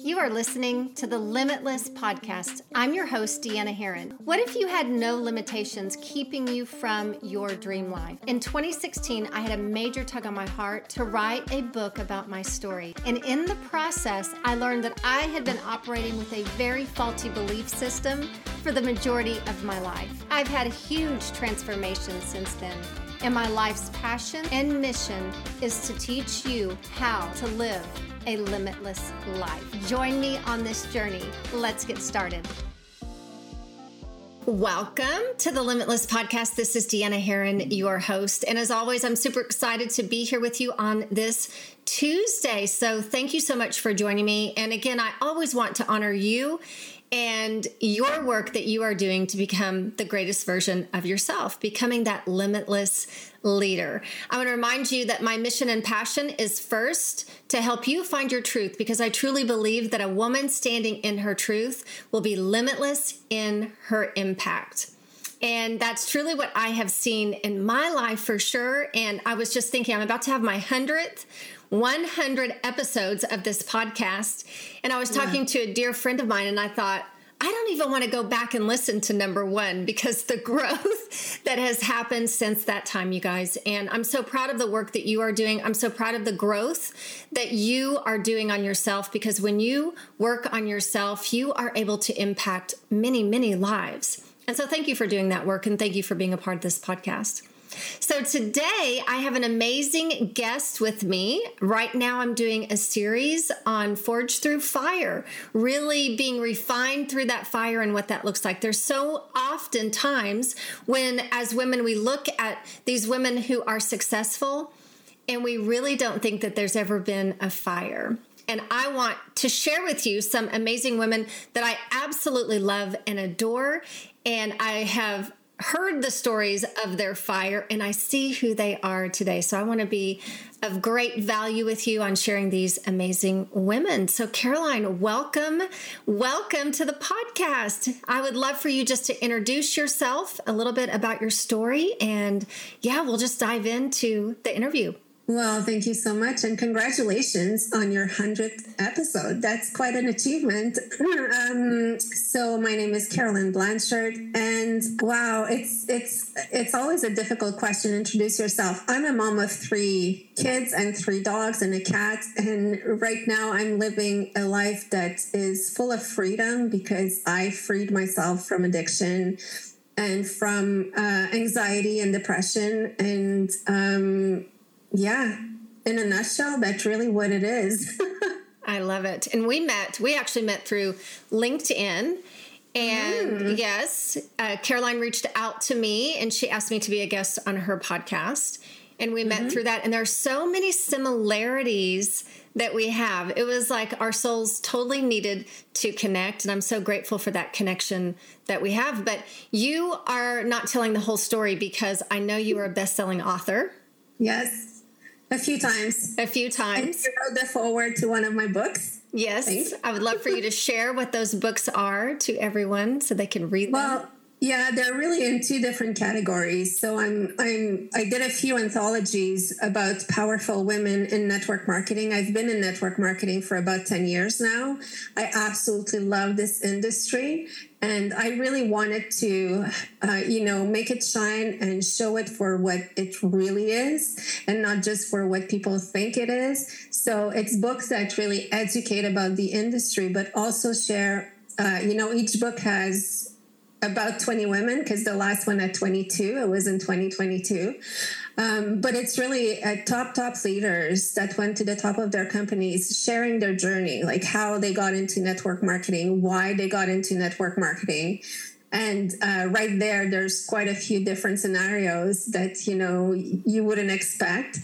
You are listening to the Limitless Podcast. I'm your host, Deanna Herrin. What if you had no limitations keeping you from your dream life? In 2016, I had a major tug on my heart to write a book about my story. And in the process, I learned that I had been operating with a very faulty belief system for the majority of my life. I've had a huge transformation since then. And my life's passion and mission is to teach you how to live a limitless life. Join me on this journey. Let's get started. Welcome to the Limitless Podcast. This is Deanna Herrin, your host. And as always, I'm super excited to be here with you on this Tuesday. So thank you so much for joining me. And again, I always want to honor you and your work that you are doing to become the greatest version of yourself, becoming that limitless leader. I want to remind you that my mission and passion is first to help you find your truth because I truly believe that a woman standing in her truth will be limitless in her impact. And that's truly what I have seen in my life for sure. And I was just thinking, I'm about to have my 100th 100 episodes of this podcast. And I was talking yeah. to a dear friend of mine, and I thought, I don't even want to go back and listen to number one because the growth that has happened since that time, you guys. And I'm so proud of the work that you are doing. I'm so proud of the growth that you are doing on yourself because when you work on yourself, you are able to impact many, many lives. And so thank you for doing that work and thank you for being a part of this podcast. So today I have an amazing guest with me. Right now I'm doing a series on Forge Through Fire, really being refined through that fire and what that looks like. There's so often times when as women we look at these women who are successful and we really don't think that there's ever been a fire. And I want to share with you some amazing women that I absolutely love and adore. And I have heard the stories of their fire and I see who they are today. So I want to be of great value with you on sharing these amazing women. So, Caroline, welcome. Welcome to the podcast. I would love for you just to introduce yourself, a little bit about your story, and yeah, we'll just dive into the interview. Well, thank you so much, and congratulations on your hundredth episode. That's quite an achievement. um, so, my name is Caroline Blanchard, and wow, it's it's it's always a difficult question. Introduce yourself. I'm a mom of three kids and three dogs and a cat, and right now I'm living a life that is full of freedom because I freed myself from addiction and from uh, anxiety and depression and. Um, yeah, in a nutshell, that's really what it is. I love it. And we met, we actually met through LinkedIn. And mm. yes, uh, Caroline reached out to me and she asked me to be a guest on her podcast. And we met mm-hmm. through that. And there are so many similarities that we have. It was like our souls totally needed to connect. And I'm so grateful for that connection that we have. But you are not telling the whole story because I know you are a best selling author. Yes. A few times. A few times. I wrote the foreword to one of my books. Yes. Thanks. I would love for you to share what those books are to everyone so they can read well, them. Yeah, they're really in two different categories. So I'm I'm I did a few anthologies about powerful women in network marketing. I've been in network marketing for about 10 years now. I absolutely love this industry and I really wanted to uh, you know make it shine and show it for what it really is and not just for what people think it is. So it's books that really educate about the industry but also share uh, you know each book has about 20 women because the last one at 22 it was in 2022 um, but it's really uh, top top leaders that went to the top of their companies sharing their journey like how they got into network marketing why they got into network marketing. And uh, right there there's quite a few different scenarios that you know you wouldn't expect.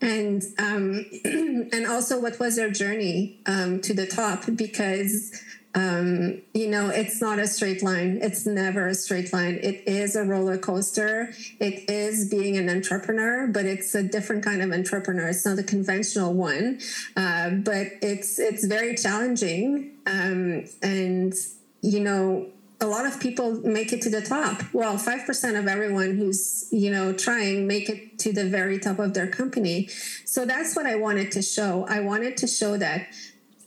And um, and also what was their journey um, to the top? Because um, you know, it's not a straight line. It's never a straight line. It is a roller coaster. It is being an entrepreneur, but it's a different kind of entrepreneur. It's not a conventional one, uh, but it's it's very challenging. Um, and you know, a lot of people make it to the top. Well, five percent of everyone who's you know trying make it to the very top of their company. So that's what I wanted to show. I wanted to show that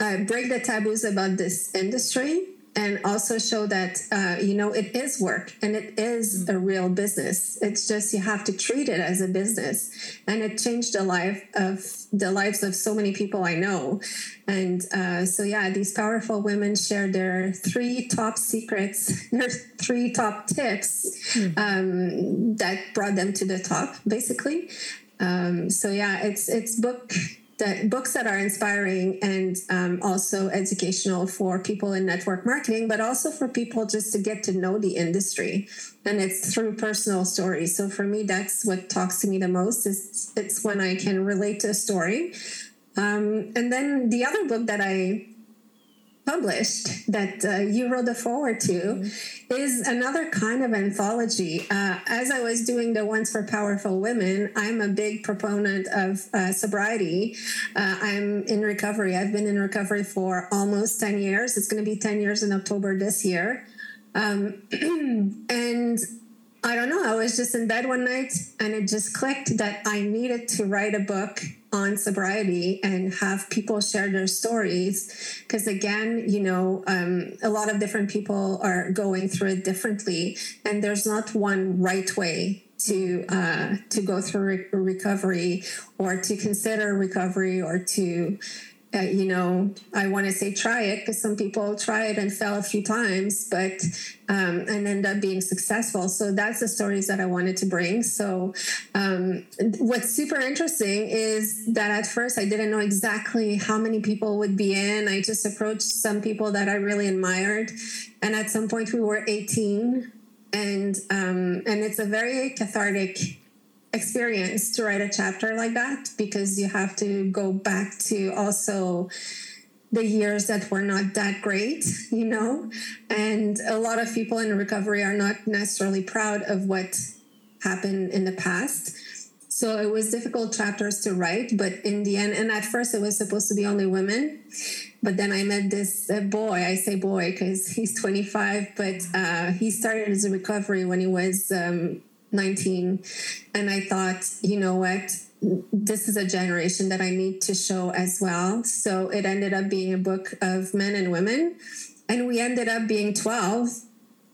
uh, break the taboos about this industry and also show that uh, you know it is work and it is a real business. It's just you have to treat it as a business. And it changed the life of the lives of so many people i know. And uh, so yeah these powerful women share their three top secrets their three top tips hmm. um, that brought them to the top basically. Um, so yeah it's it's book that books that are inspiring and um, also educational for people in network marketing, but also for people just to get to know the industry. And it's through personal stories. So for me, that's what talks to me the most. Is it's when I can relate to a story. Um, and then the other book that I published that uh, you wrote the forward to mm-hmm. is another kind of anthology. Uh, as I was doing the ones for powerful women, I'm a big proponent of uh, sobriety. Uh, I'm in recovery. I've been in recovery for almost 10 years. It's going to be 10 years in October this year. Um, and I don't know. I was just in bed one night and it just clicked that I needed to write a book on sobriety and have people share their stories. Because again, you know, um, a lot of different people are going through it differently, and there's not one right way to uh, to go through re- recovery or to consider recovery or to uh, you know, I want to say try it because some people try it and fail a few times, but um, and end up being successful. So that's the stories that I wanted to bring. So um, what's super interesting is that at first I didn't know exactly how many people would be in. I just approached some people that I really admired, and at some point we were 18, and um, and it's a very cathartic experience to write a chapter like that because you have to go back to also the years that were not that great, you know? And a lot of people in recovery are not necessarily proud of what happened in the past. So it was difficult chapters to write, but in the end, and at first it was supposed to be only women. But then I met this uh, boy, I say boy because he's 25, but uh, he started his recovery when he was um, 19. And I thought, you know what? This is a generation that I need to show as well. So it ended up being a book of men and women. And we ended up being 12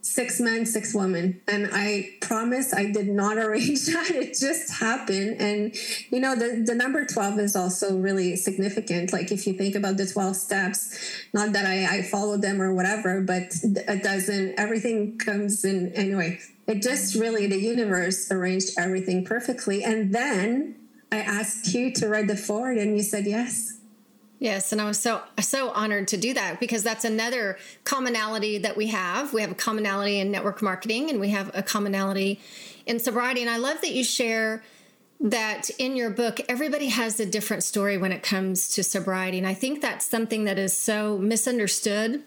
six men, six women. And I promise I did not arrange that. It just happened. And, you know, the, the number 12 is also really significant. Like if you think about the 12 steps, not that I, I follow them or whatever, but a dozen, everything comes in anyway. It just really, the universe arranged everything perfectly. And then I asked you to write the forward and you said yes. Yes, and I was so so honored to do that because that's another commonality that we have. We have a commonality in network marketing and we have a commonality in sobriety. And I love that you share that in your book everybody has a different story when it comes to sobriety. And I think that's something that is so misunderstood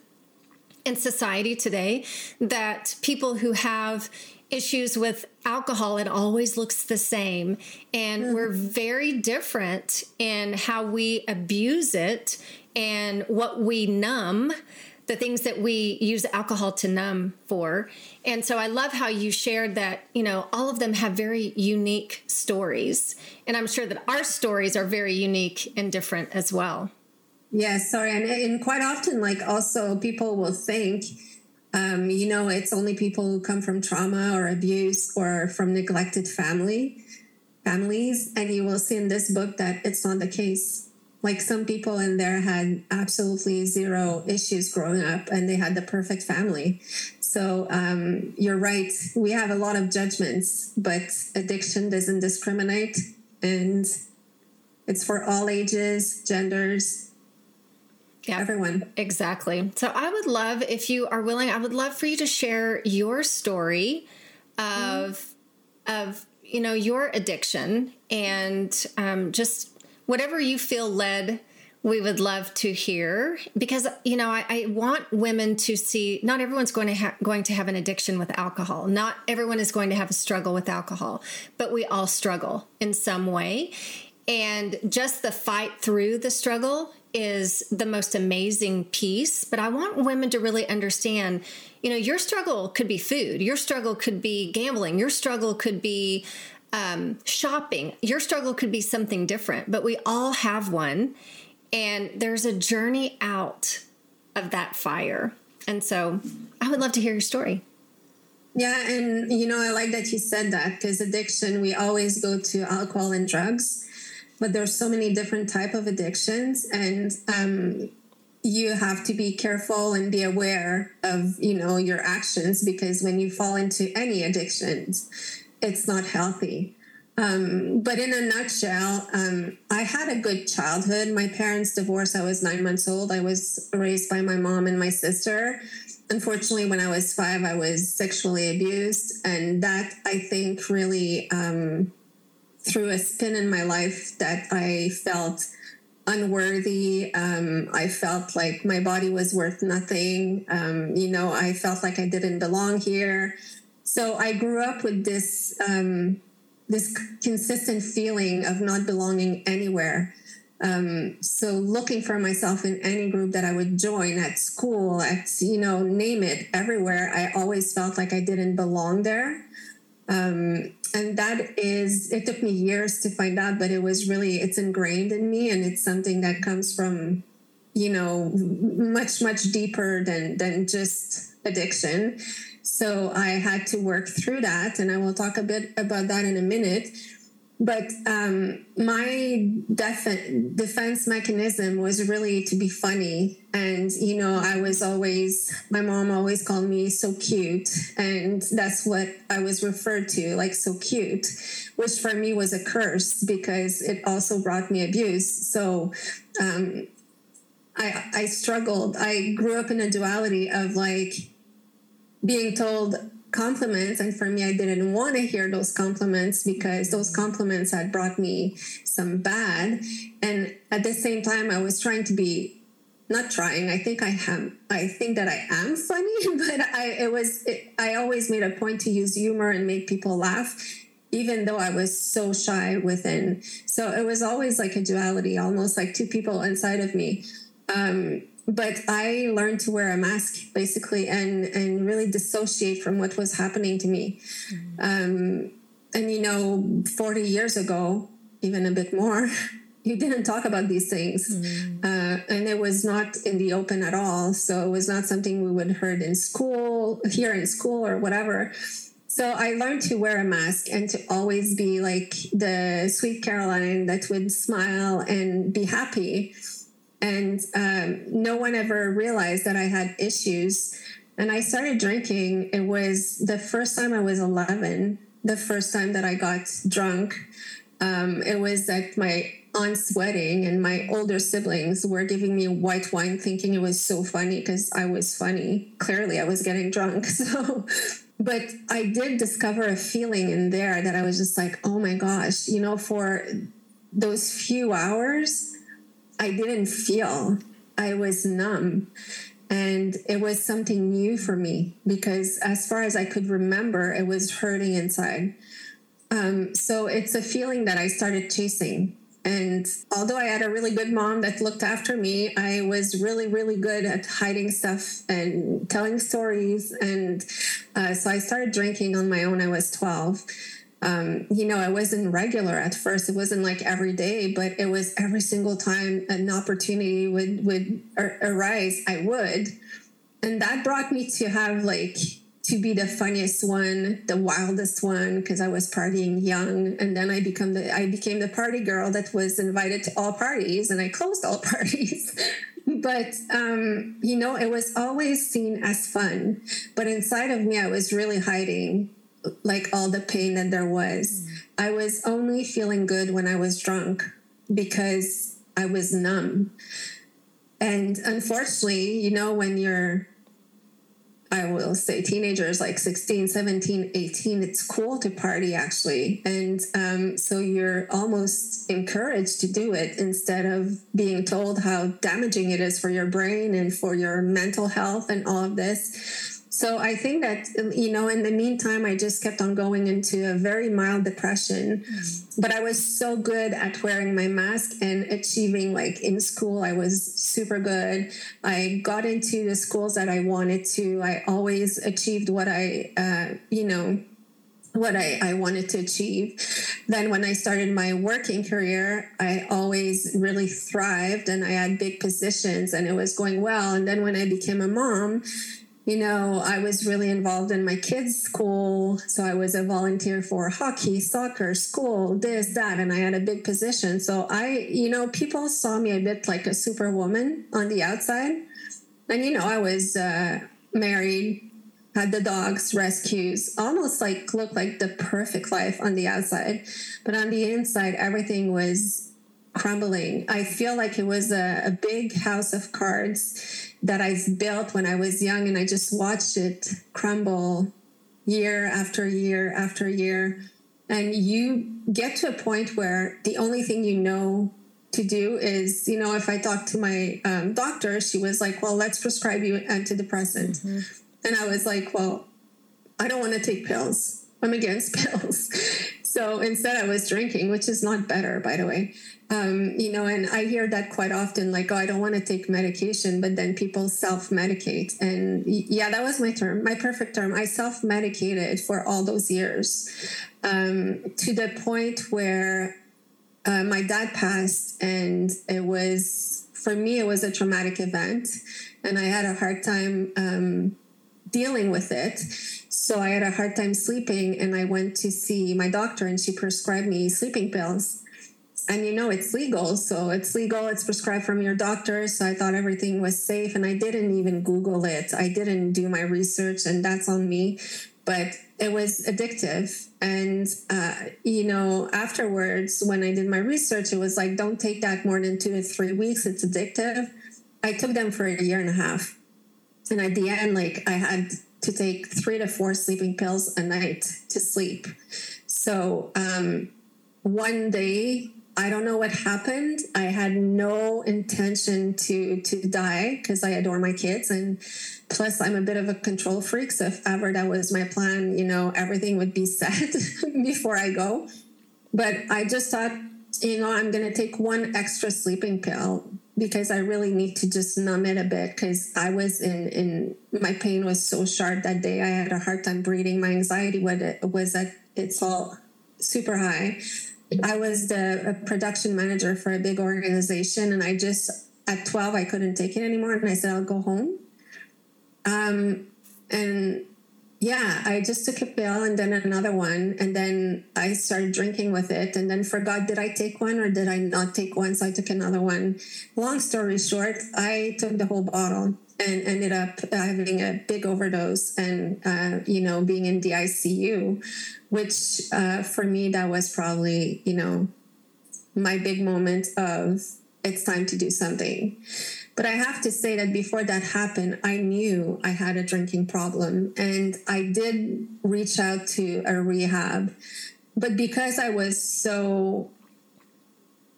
in society today that people who have issues with alcohol, it always looks the same. And mm-hmm. we're very different in how we abuse it and what we numb, the things that we use alcohol to numb for. And so I love how you shared that, you know, all of them have very unique stories. And I'm sure that our stories are very unique and different as well. Yes, yeah, sorry. And, and quite often, like, also people will think, um, you know, it's only people who come from trauma or abuse or from neglected family families, and you will see in this book that it's not the case. Like some people in there had absolutely zero issues growing up, and they had the perfect family. So um, you're right. We have a lot of judgments, but addiction doesn't discriminate, and it's for all ages, genders, yeah, everyone. Exactly. So I would love if you are willing, I would love for you to share your story of mm. of you know your addiction and um, just whatever you feel led we would love to hear because you know I, I, want women to see not everyone's going to ha- going to have an addiction with alcohol not everyone is going to have a struggle with alcohol but we all struggle in some way and just the fight through the struggle is the most amazing piece, but I want women to really understand, you know, your struggle could be food, your struggle could be gambling, your struggle could be um, shopping, your struggle could be something different, but we all have one. and there's a journey out of that fire. And so I would love to hear your story. Yeah, and you know, I like that you said that because addiction, we always go to alcohol and drugs, but there's so many different type of addictions, and um, you have to be careful and be aware of you know your actions because when you fall into any addictions, it's not healthy. Um, but in a nutshell, um, I had a good childhood. My parents divorced. I was nine months old. I was raised by my mom and my sister. Unfortunately, when I was five, I was sexually abused. And that, I think, really um, threw a spin in my life that I felt unworthy. Um, I felt like my body was worth nothing. Um, you know, I felt like I didn't belong here. So I grew up with this um, this consistent feeling of not belonging anywhere. Um, so looking for myself in any group that I would join at school, at you know, name it, everywhere, I always felt like I didn't belong there. Um, and that is, it took me years to find out, but it was really, it's ingrained in me, and it's something that comes from, you know, much much deeper than than just addiction. So I had to work through that, and I will talk a bit about that in a minute. But um, my def- defense mechanism was really to be funny. And, you know, I was always, my mom always called me so cute. And that's what I was referred to, like so cute, which for me was a curse because it also brought me abuse. So, um, I, I struggled. I grew up in a duality of like being told compliments and for me i didn't want to hear those compliments because those compliments had brought me some bad. And at the same time i was trying to be not trying i think i am i think that i am funny but i it was it, i always made a point to use humor and make people laugh even though i was so shy within. So it was always like a duality almost like two people inside of me. Um, but I learned to wear a mask basically and and really dissociate from what was happening to me. Mm-hmm. Um, and you know, 40 years ago, even a bit more, you didn't talk about these things, mm-hmm. uh, and it was not in the open at all. So it was not something we would heard in school, here in school, or whatever. So I learned to wear a mask and to always be like the sweet Caroline that would smile and be happy and um, no one ever realized that I had issues. And I started drinking. It was the first time I was 11, the first time that I got drunk. Um, it was at my aunt's wedding, and my older siblings were giving me white wine, thinking it was so funny because I was funny. Clearly, I was getting drunk. So, but I did discover a feeling in there that I was just like, oh my gosh, you know, for those few hours, I didn't feel. I was numb. And it was something new for me because, as far as I could remember, it was hurting inside. Um, so it's a feeling that I started chasing. And although I had a really good mom that looked after me, I was really, really good at hiding stuff and telling stories. And uh, so I started drinking on my own. I was 12 um, you know, I wasn't regular at first. It wasn't like every day, but it was every single time an opportunity would would arise, I would, and that brought me to have like to be the funniest one, the wildest one, because I was partying young, and then I become the I became the party girl that was invited to all parties, and I closed all parties. but um, you know, it was always seen as fun, but inside of me, I was really hiding like all the pain that there was. Mm. I was only feeling good when I was drunk because I was numb. And unfortunately, you know, when you're, I will say teenagers like 16, 17, 18, it's cool to party actually. And um, so you're almost encouraged to do it instead of being told how damaging it is for your brain and for your mental health and all of this. So I think that, you know, in the meantime, I just kept on going into a very mild depression. Mm-hmm. But I was so good at wearing my mask and achieving, like in school, I was super good. I got into the schools that I wanted to. I always achieved what I, uh, you know, what I, I wanted to achieve. Then, when I started my working career, I always really thrived and I had big positions and it was going well. And then, when I became a mom, you know, I was really involved in my kids' school. So I was a volunteer for hockey, soccer, school, this, that, and I had a big position. So I, you know, people saw me a bit like a superwoman on the outside. And, you know, I was uh, married, had the dogs, rescues, almost like looked like the perfect life on the outside. But on the inside, everything was crumbling. I feel like it was a, a big house of cards that I've built when I was young, and I just watched it crumble year after year after year. And you get to a point where the only thing you know to do is, you know, if I talked to my um, doctor, she was like, well, let's prescribe you antidepressant. Mm-hmm. And I was like, well, I don't want to take pills. I'm against pills. So instead, I was drinking, which is not better, by the way. Um, you know, and I hear that quite often, like, oh, I don't want to take medication, but then people self medicate. And yeah, that was my term, my perfect term. I self medicated for all those years um, to the point where uh, my dad passed, and it was, for me, it was a traumatic event. And I had a hard time um, dealing with it. So I had a hard time sleeping, and I went to see my doctor, and she prescribed me sleeping pills. And you know it's legal. So it's legal. It's prescribed from your doctor. So i thought everything was safe and i didn't even google it. I didn't do my research and that's on me. But it was addictive. And uh, you know afterwards when i did my research it was like don't take that more than two to three weeks. It's addictive. I took them for a year and a half. And at the end like i had to take three to four sleeping pills a night to sleep so um, one day I don't know what happened. I had no intention to to die because I adore my kids and plus I'm a bit of a control freak. So if ever that was my plan, you know, everything would be set before I go. But I just thought, you know, I'm gonna take one extra sleeping pill because I really need to just numb it a bit because I was in in my pain was so sharp that day. I had a hard time breathing. My anxiety was at its all super high. I was the production manager for a big organization, and I just at twelve I couldn't take it anymore, and I said I'll go home. Um, and yeah, I just took a pill and then another one, and then I started drinking with it, and then forgot did I take one or did I not take one? So I took another one. Long story short, I took the whole bottle and ended up having a big overdose and uh, you know being in the ICU, which uh, for me that was probably you know my big moment of it's time to do something. But I have to say that before that happened, I knew I had a drinking problem and I did reach out to a rehab. But because I was so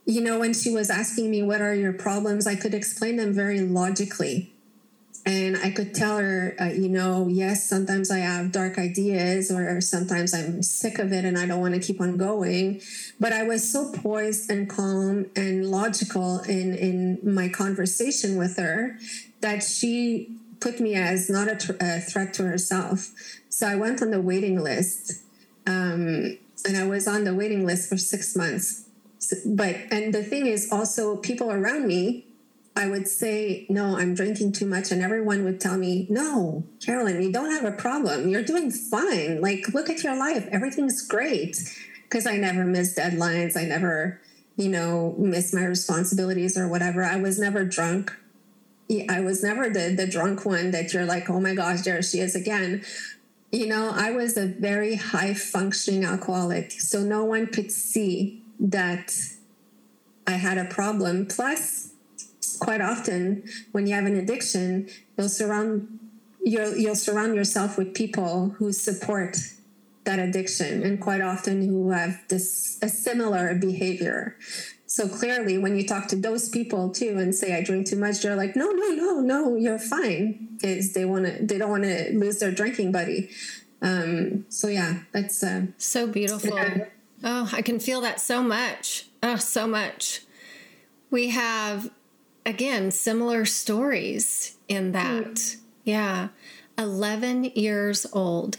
you know, when she was asking me, What are your problems? I could explain them very logically and I could tell her, uh, you know, yes, sometimes I have dark ideas, or sometimes I'm sick of it and I don't want to keep on going. But I was so poised and calm and logical in in my conversation with her that she put me as not a, a threat to herself. So I went on the waiting list, um, and I was on the waiting list for six months. But and the thing is, also people around me I would say, no, I'm drinking too much. And everyone would tell me, no, Caroline, you don't have a problem. You're doing fine. Like, look at your life. Everything's great. Because I never missed deadlines. I never, you know, missed my responsibilities or whatever. I was never drunk. I was never the, the drunk one that you're like, oh my gosh, there she is again. You know, I was a very high functioning alcoholic. So no one could see that I had a problem. Plus, quite often when you have an addiction, you'll surround you'll you'll surround yourself with people who support that addiction and quite often who have this a similar behavior. So clearly when you talk to those people too and say I drink too much, they're like, no, no, no, no, you're fine. Because they wanna they don't want to lose their drinking buddy. Um, so yeah, that's uh, so beautiful. Yeah. Oh, I can feel that so much. Oh, so much. We have again, similar stories in that. Mm. Yeah. 11 years old.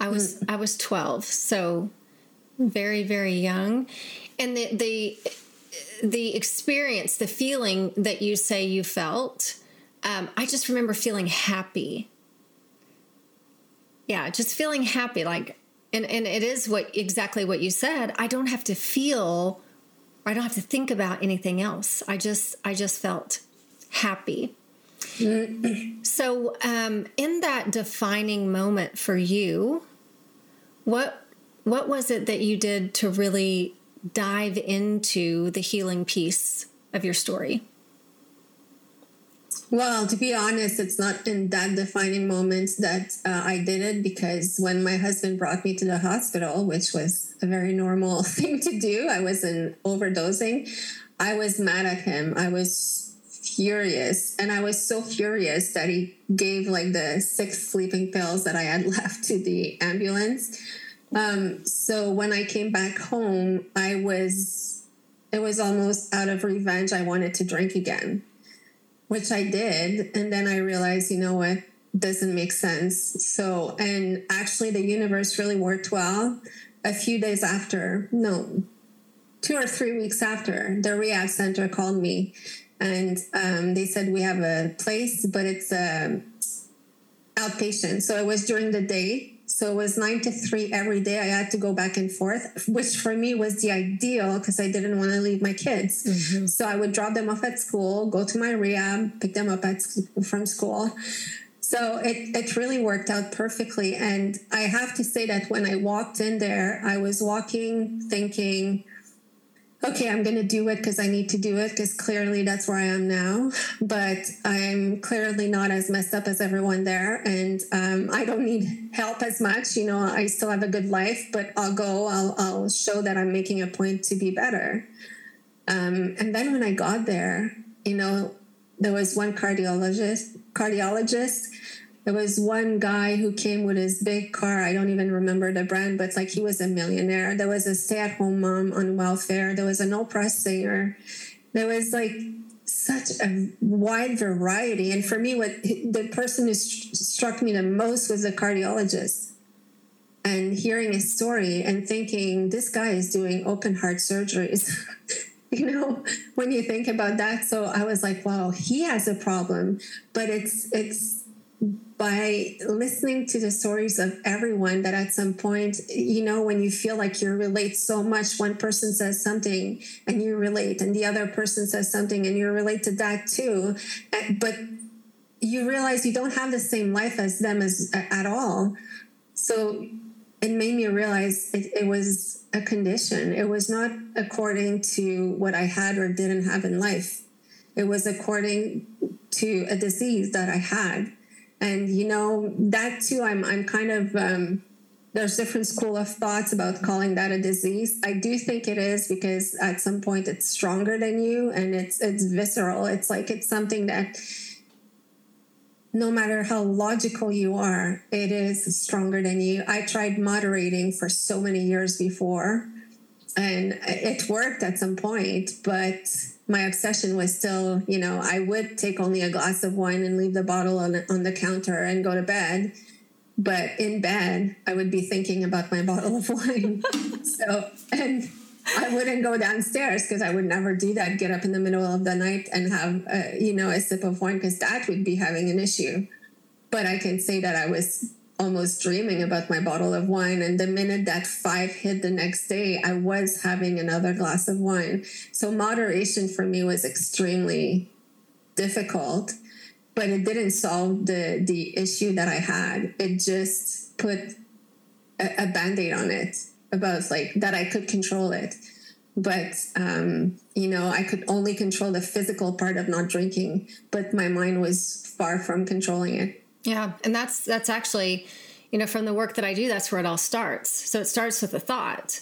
I was mm. I was 12, so very very young. And the the the experience, the feeling that you say you felt, um, I just remember feeling happy. Yeah, just feeling happy, like, and and it is what exactly what you said. I don't have to feel, I don't have to think about anything else. I just I just felt happy. so, um, in that defining moment for you, what what was it that you did to really dive into the healing piece of your story? Well, to be honest, it's not in that defining moment that uh, I did it because when my husband brought me to the hospital, which was a very normal thing to do, I wasn't overdosing. I was mad at him. I was furious. And I was so furious that he gave like the six sleeping pills that I had left to the ambulance. Um, so when I came back home, I was, it was almost out of revenge. I wanted to drink again, which I did. And then I realized, you know what, doesn't make sense. So, and actually, the universe really worked well. A few days after, no, two or three weeks after, the rehab center called me and um, they said, We have a place, but it's um, outpatient. So it was during the day so it was nine to three every day. I had to go back and forth, which for me was the ideal because I didn't want to leave my kids. Mm-hmm. So I would drop them off at school, go to my rehab, pick them up at, from school. So it, it really worked out perfectly. And I have to say that when I walked in there, I was walking thinking, okay, I'm going to do it because I need to do it because clearly that's where I am now. But I'm clearly not as messed up as everyone there. And um, I don't need help as much. You know, I still have a good life, but I'll go, I'll, I'll show that I'm making a point to be better. Um, and then when I got there, you know, there was one cardiologist, cardiologist there was one guy who came with his big car. I don't even remember the brand, but like he was a millionaire. There was a stay at home mom on welfare. There was an opera singer. There was like such a wide variety. And for me, what the person who st- struck me the most was the cardiologist. And hearing his story and thinking, this guy is doing open heart surgeries. you know when you think about that so i was like wow he has a problem but it's it's by listening to the stories of everyone that at some point, you know, when you feel like you relate so much, one person says something and you relate, and the other person says something and you relate to that too. Uh, but you realize you don't have the same life as them as at all. So it made me realize it, it was a condition. It was not according to what I had or didn't have in life. It was according to a disease that I had and you know that too i'm i'm kind of um, there's different school of thoughts about calling that a disease. I do think it is because at some point it's stronger than you and it's it's visceral. It's like it's something that no matter how logical you are it is stronger than you. I tried moderating for so many years before and it worked at some point but my obsession was still, you know, I would take only a glass of wine and leave the bottle on, on the counter and go to bed. But in bed, I would be thinking about my bottle of wine. so, and I wouldn't go downstairs because I would never do that. Get up in the middle of the night and have, a, you know, a sip of wine because that would be having an issue. But I can say that I was almost dreaming about my bottle of wine. And the minute that five hit the next day, I was having another glass of wine. So moderation for me was extremely difficult, but it didn't solve the the issue that I had. It just put a, a band-aid on it about like that I could control it. But um, you know, I could only control the physical part of not drinking, but my mind was far from controlling it. Yeah, and that's that's actually, you know, from the work that I do, that's where it all starts. So it starts with a thought,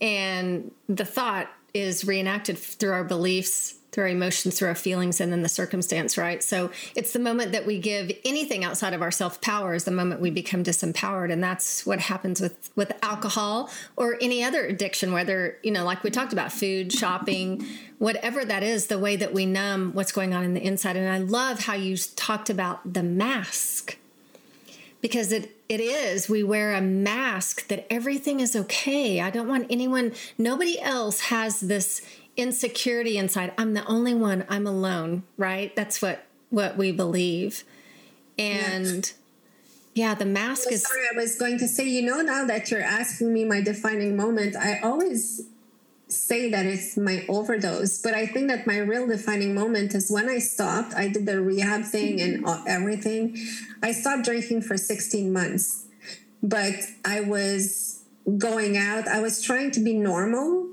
and the thought is reenacted through our beliefs, through our emotions, through our feelings, and then the circumstance. Right. So it's the moment that we give anything outside of our self power is the moment we become disempowered, and that's what happens with with alcohol or any other addiction, whether you know, like we talked about, food, shopping whatever that is, the way that we numb what's going on in the inside. And I love how you talked about the mask because it it is we wear a mask that everything is okay i don't want anyone nobody else has this insecurity inside i'm the only one i'm alone right that's what what we believe and yeah, yeah the mask is sorry i was going to say you know now that you're asking me my defining moment i always say that it's my overdose, but I think that my real defining moment is when I stopped. I did the rehab thing and mm-hmm. everything. I stopped drinking for 16 months, but I was going out. I was trying to be normal,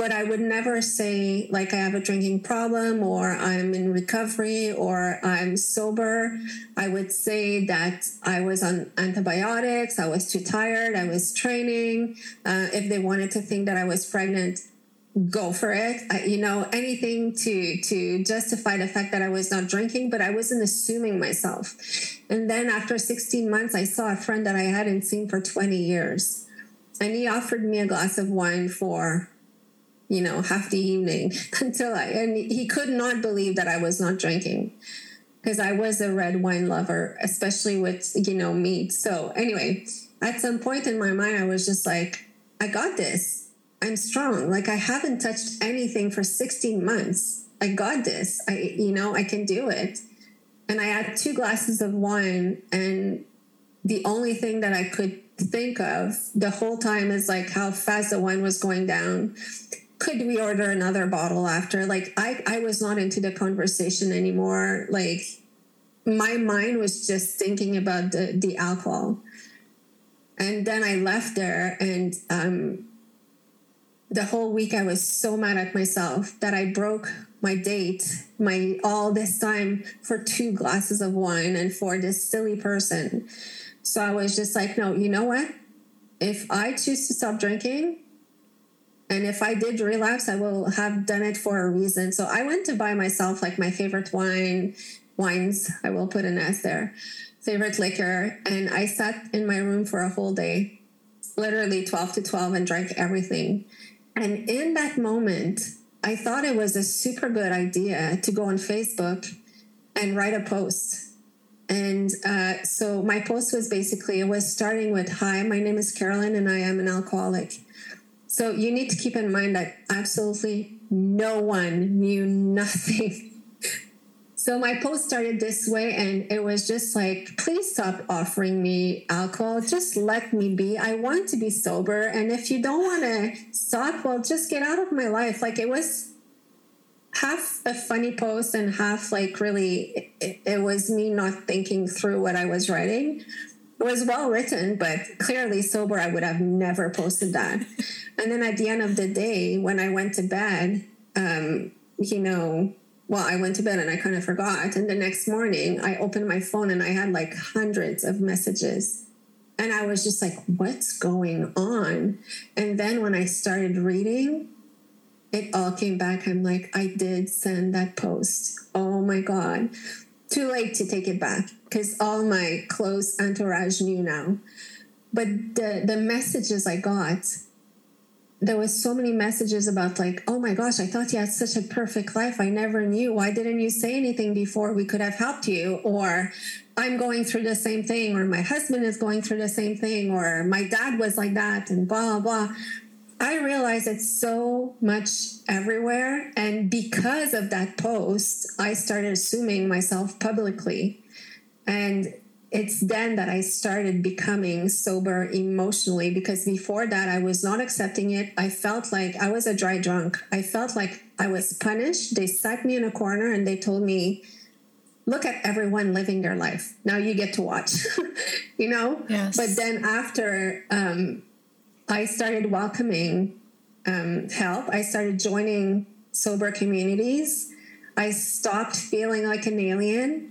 but I would never say like I have a drinking problem or I'm in recovery or I'm sober. I would say that I was on antibiotics, I was too tired, I was training. Uh, if they wanted to think that I was pregnant, go for it I, you know anything to to justify the fact that i was not drinking but i wasn't assuming myself and then after 16 months i saw a friend that i hadn't seen for 20 years and he offered me a glass of wine for you know half the evening until i and he could not believe that i was not drinking because i was a red wine lover especially with you know meat so anyway at some point in my mind i was just like i got this I'm strong. Like I haven't touched anything for 16 months. I got this. I, you know, I can do it. And I had two glasses of wine, and the only thing that I could think of the whole time is like how fast the wine was going down. Could we order another bottle after? Like I, I was not into the conversation anymore. Like my mind was just thinking about the, the alcohol. And then I left there and um, the whole week I was so mad at myself that I broke my date, my all this time for two glasses of wine and for this silly person. So I was just like, no, you know what? If I choose to stop drinking, and if I did relapse, I will have done it for a reason. So I went to buy myself like my favorite wine, wines, I will put an S there, favorite liquor. And I sat in my room for a whole day, literally 12 to 12, and drank everything. And in that moment, I thought it was a super good idea to go on Facebook and write a post. And uh, so my post was basically it was starting with Hi, my name is Caroline and I am an alcoholic. So you need to keep in mind that absolutely no one knew nothing so my post started this way, and it was just like, please stop offering me alcohol. Just let me be. I want to be sober. And if you don't want to stop, well, just get out of my life. Like it was half a funny post and half like really, it, it was me not thinking through what I was writing. It was well written, but clearly sober, I would have never posted that. and then at the end of the day, when I went to bed, um, you know, well, I went to bed and I kind of forgot. And the next morning, I opened my phone and I had like hundreds of messages. And I was just like, what's going on? And then when I started reading, it all came back. I'm like, I did send that post. Oh my God. Too late to take it back because all my close entourage knew now. But the, the messages I got, there was so many messages about like oh my gosh i thought you had such a perfect life. I never knew. Why didn't you say anything before we could have helped you? Or i'm going through the same thing or my husband is going through the same thing or my dad was like that and blah blah i realized it's so much everywhere and because of that post i started assuming myself publicly and it's then that I started becoming sober emotionally because before that I was not accepting it. I felt like I was a dry drunk. I felt like I was punished. They sat me in a corner and they told me, look at everyone living their life. Now you get to watch, you know? Yes. But then after um, I started welcoming um, help, I started joining sober communities. I stopped feeling like an alien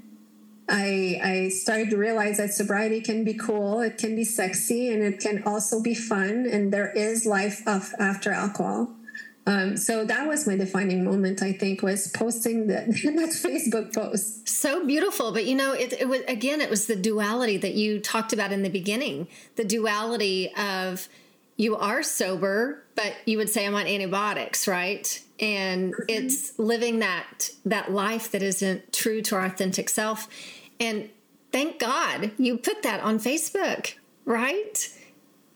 I, I started to realize that sobriety can be cool, it can be sexy, and it can also be fun. And there is life of, after alcohol. Um, so that was my defining moment. I think was posting that that Facebook post. So beautiful, but you know, it, it was again, it was the duality that you talked about in the beginning. The duality of you are sober, but you would say I'm on antibiotics, right? And mm-hmm. it's living that that life that isn't true to our authentic self and thank God you put that on Facebook, right?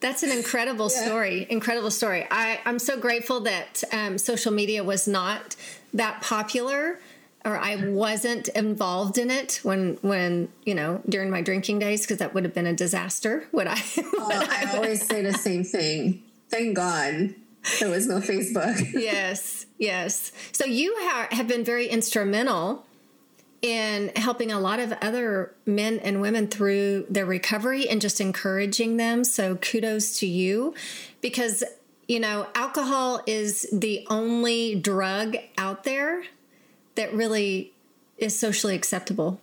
That's an incredible yeah. story. Incredible story. I, I'm so grateful that um, social media was not that popular or I wasn't involved in it when when you know during my drinking days because that would have been a disaster. Would I? Oh, I, I always say the same thing. Thank God there was no Facebook. yes, yes. So you ha- have been very instrumental in helping a lot of other men and women through their recovery and just encouraging them. So kudos to you because you know alcohol is the only drug out there that really is socially acceptable.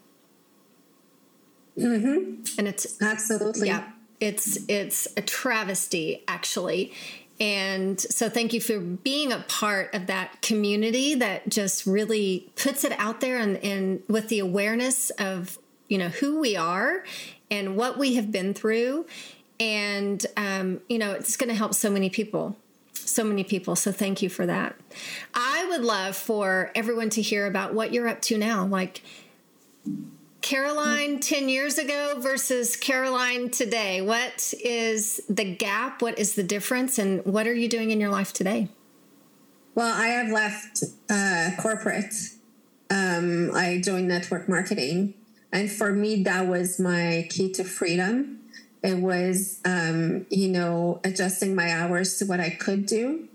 Mm-hmm. And it's absolutely yeah, it's it's a travesty actually. And so thank you for being a part of that community that just really puts it out there and, and with the awareness of, you know, who we are and what we have been through. And, um, you know, it's going to help so many people so many people. So thank you for that. I would love for everyone to hear about what you're up to now. Like Caroline 10 years ago versus Caroline today. What is the gap? What is the difference? And what are you doing in your life today? Well, I have left uh, corporate. Um, I joined network marketing. And for me, that was my key to freedom it was, um, you know, adjusting my hours to what I could do.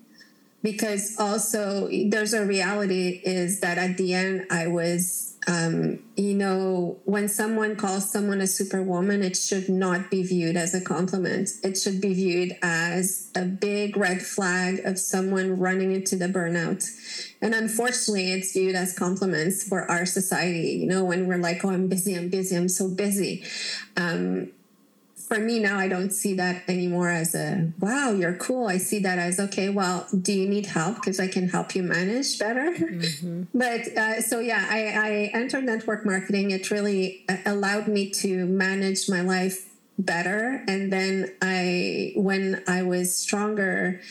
Because also, there's a reality is that at the end, I was, um, you know, when someone calls someone a superwoman, it should not be viewed as a compliment. It should be viewed as a big red flag of someone running into the burnout. And unfortunately, it's viewed as compliments for our society. You know, when we're like, oh, I'm busy, I'm busy, I'm so busy. Um, for me now, I don't see that anymore as a wow, you're cool. I see that as okay, well, do you need help? Because I can help you manage better. Mm-hmm. but uh, so, yeah, I, I entered network marketing. It really uh, allowed me to manage my life better. And then I, when I was stronger,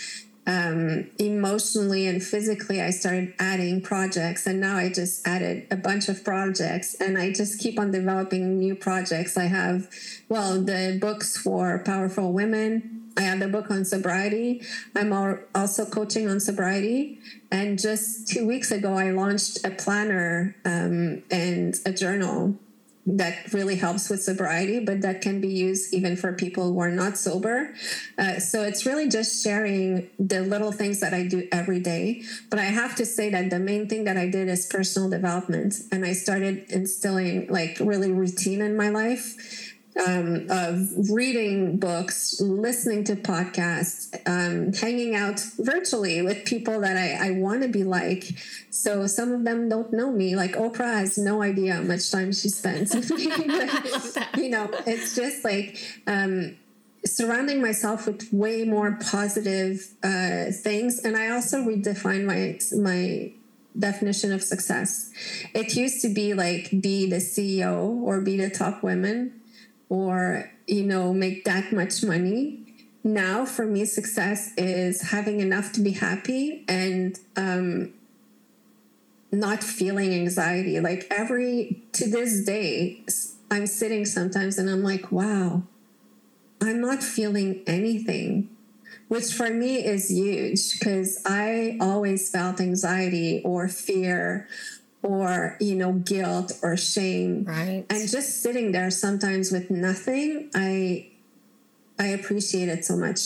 um, emotionally and physically, I started adding projects, and now I just added a bunch of projects, and I just keep on developing new projects. I have, well, the books for powerful women. I have the book on sobriety. I'm also coaching on sobriety. And just two weeks ago, I launched a planner um, and a journal that really helps with sobriety, but that can be used even for people who are not sober. Uh, so it's really just sharing the little things that I do every day. But I have to say that the main thing that I did is personal development. And I started instilling like really routine in my life um, of reading books, listening to podcasts, um, hanging out virtually with people that I, I want to be like. So some of them don't know me. Like Oprah has no idea how much time she spends with me. but, you know, it's just like um, surrounding myself with way more positive uh, things. And I also redefine my my definition of success. It used to be like be the CEO or be the top women or you know make that much money. Now for me success is having enough to be happy and um, not feeling anxiety. Like every to this day i'm sitting sometimes and i'm like wow i'm not feeling anything which for me is huge because i always felt anxiety or fear or you know guilt or shame. Right. And just sitting there sometimes with nothing i i appreciate it so much.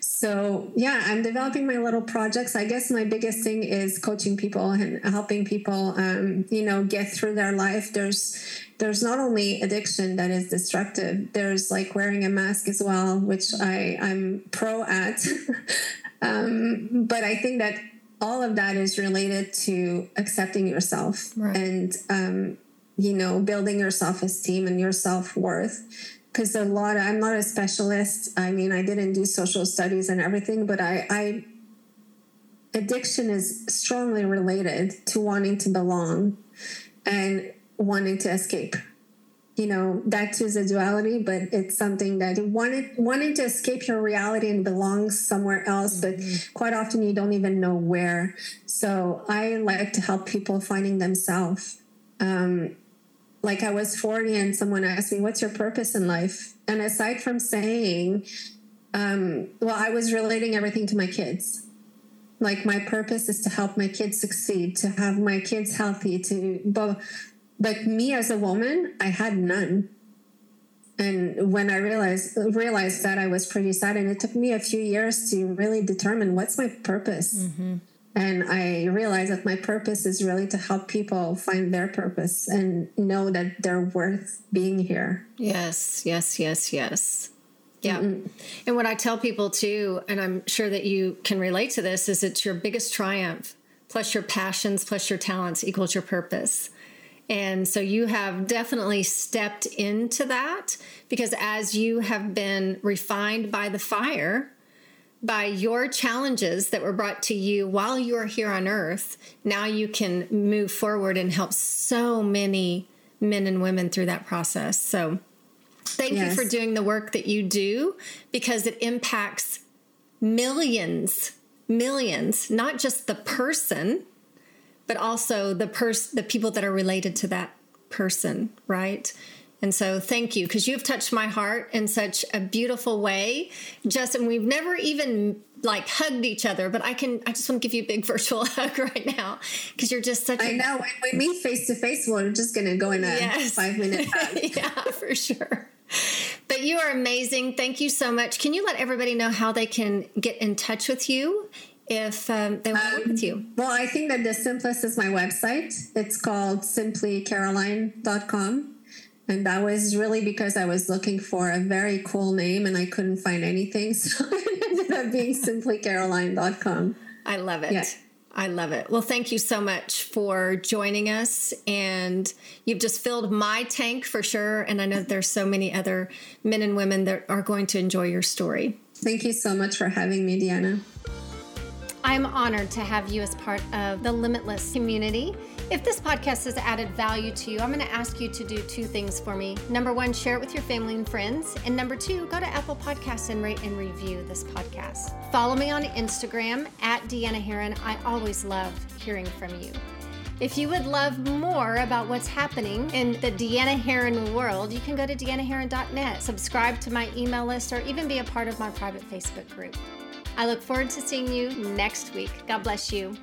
So yeah i'm developing my little projects. I guess my biggest thing is coaching people and helping people um, you know get through their life. There's there's not only addiction that is destructive. There's like wearing a mask as well which i i'm pro at. Um, but i think that all of that is related to accepting yourself right. and um, you know building your self-esteem and your self-worth. Because a lot of, i'm not a specialist. I mean i didn't do social studies and everything but i i addiction is strongly related to wanting to belong and wanting to escape you know that too is a duality but it's something that you wanted wanting to escape your reality and belong somewhere else mm-hmm. but quite often you don't even know where so i like to help people finding themselves um, like I was 40 and someone asked me, What's your purpose in life? And aside from saying, um, Well, I was relating everything to my kids. Like, my purpose is to help my kids succeed, to have my kids healthy, to, but, but me as a woman, I had none. And when I realized realized that, I was pretty sad, and it took me a few years to really determine what's my purpose. Mm-hmm. And I realized that my purpose is really to help people find their purpose and know that they're worth being here. Yes, yes, yes, yes. Yeah. mm And what I tell people too, and I'm sure that you can relate to this, is it's your biggest triumph, plus your passions, plus your talents equals your purpose. And so you have definitely stepped into that because as you have been refined by the fire, by your challenges that were brought to you while you are here on earth, now you can move forward and help so many men and women through that process. So, thank yes. you for doing the work that you do because it impacts millions, millions, not just the person, but also the person, the people that are related to that person, right? And so thank you because you've touched my heart in such a beautiful way. Justin, we've never even like hugged each other, but I can I just want to give you a big virtual hug right now because you're just such I a, know when we meet face to face, we're just gonna go in a yes. five minute hug. yeah, for sure. But you are amazing. Thank you so much. Can you let everybody know how they can get in touch with you if um, they want to work with you? Um, well, I think that the simplest is my website. It's called simplycaroline.com. And that was really because I was looking for a very cool name and I couldn't find anything. So it ended up being simplycaroline.com. I love it. Yeah. I love it. Well, thank you so much for joining us. And you've just filled my tank for sure. And I know there's so many other men and women that are going to enjoy your story. Thank you so much for having me, Deanna. I'm honored to have you as part of the Limitless community. If this podcast has added value to you, I'm going to ask you to do two things for me. Number one, share it with your family and friends. And number two, go to Apple Podcasts and rate and review this podcast. Follow me on Instagram at Deanna Herrin. I always love hearing from you. If you would love more about what's happening in the Deanna Herrin world, you can go to deannaherrin.net, subscribe to my email list, or even be a part of my private Facebook group. I look forward to seeing you next week. God bless you.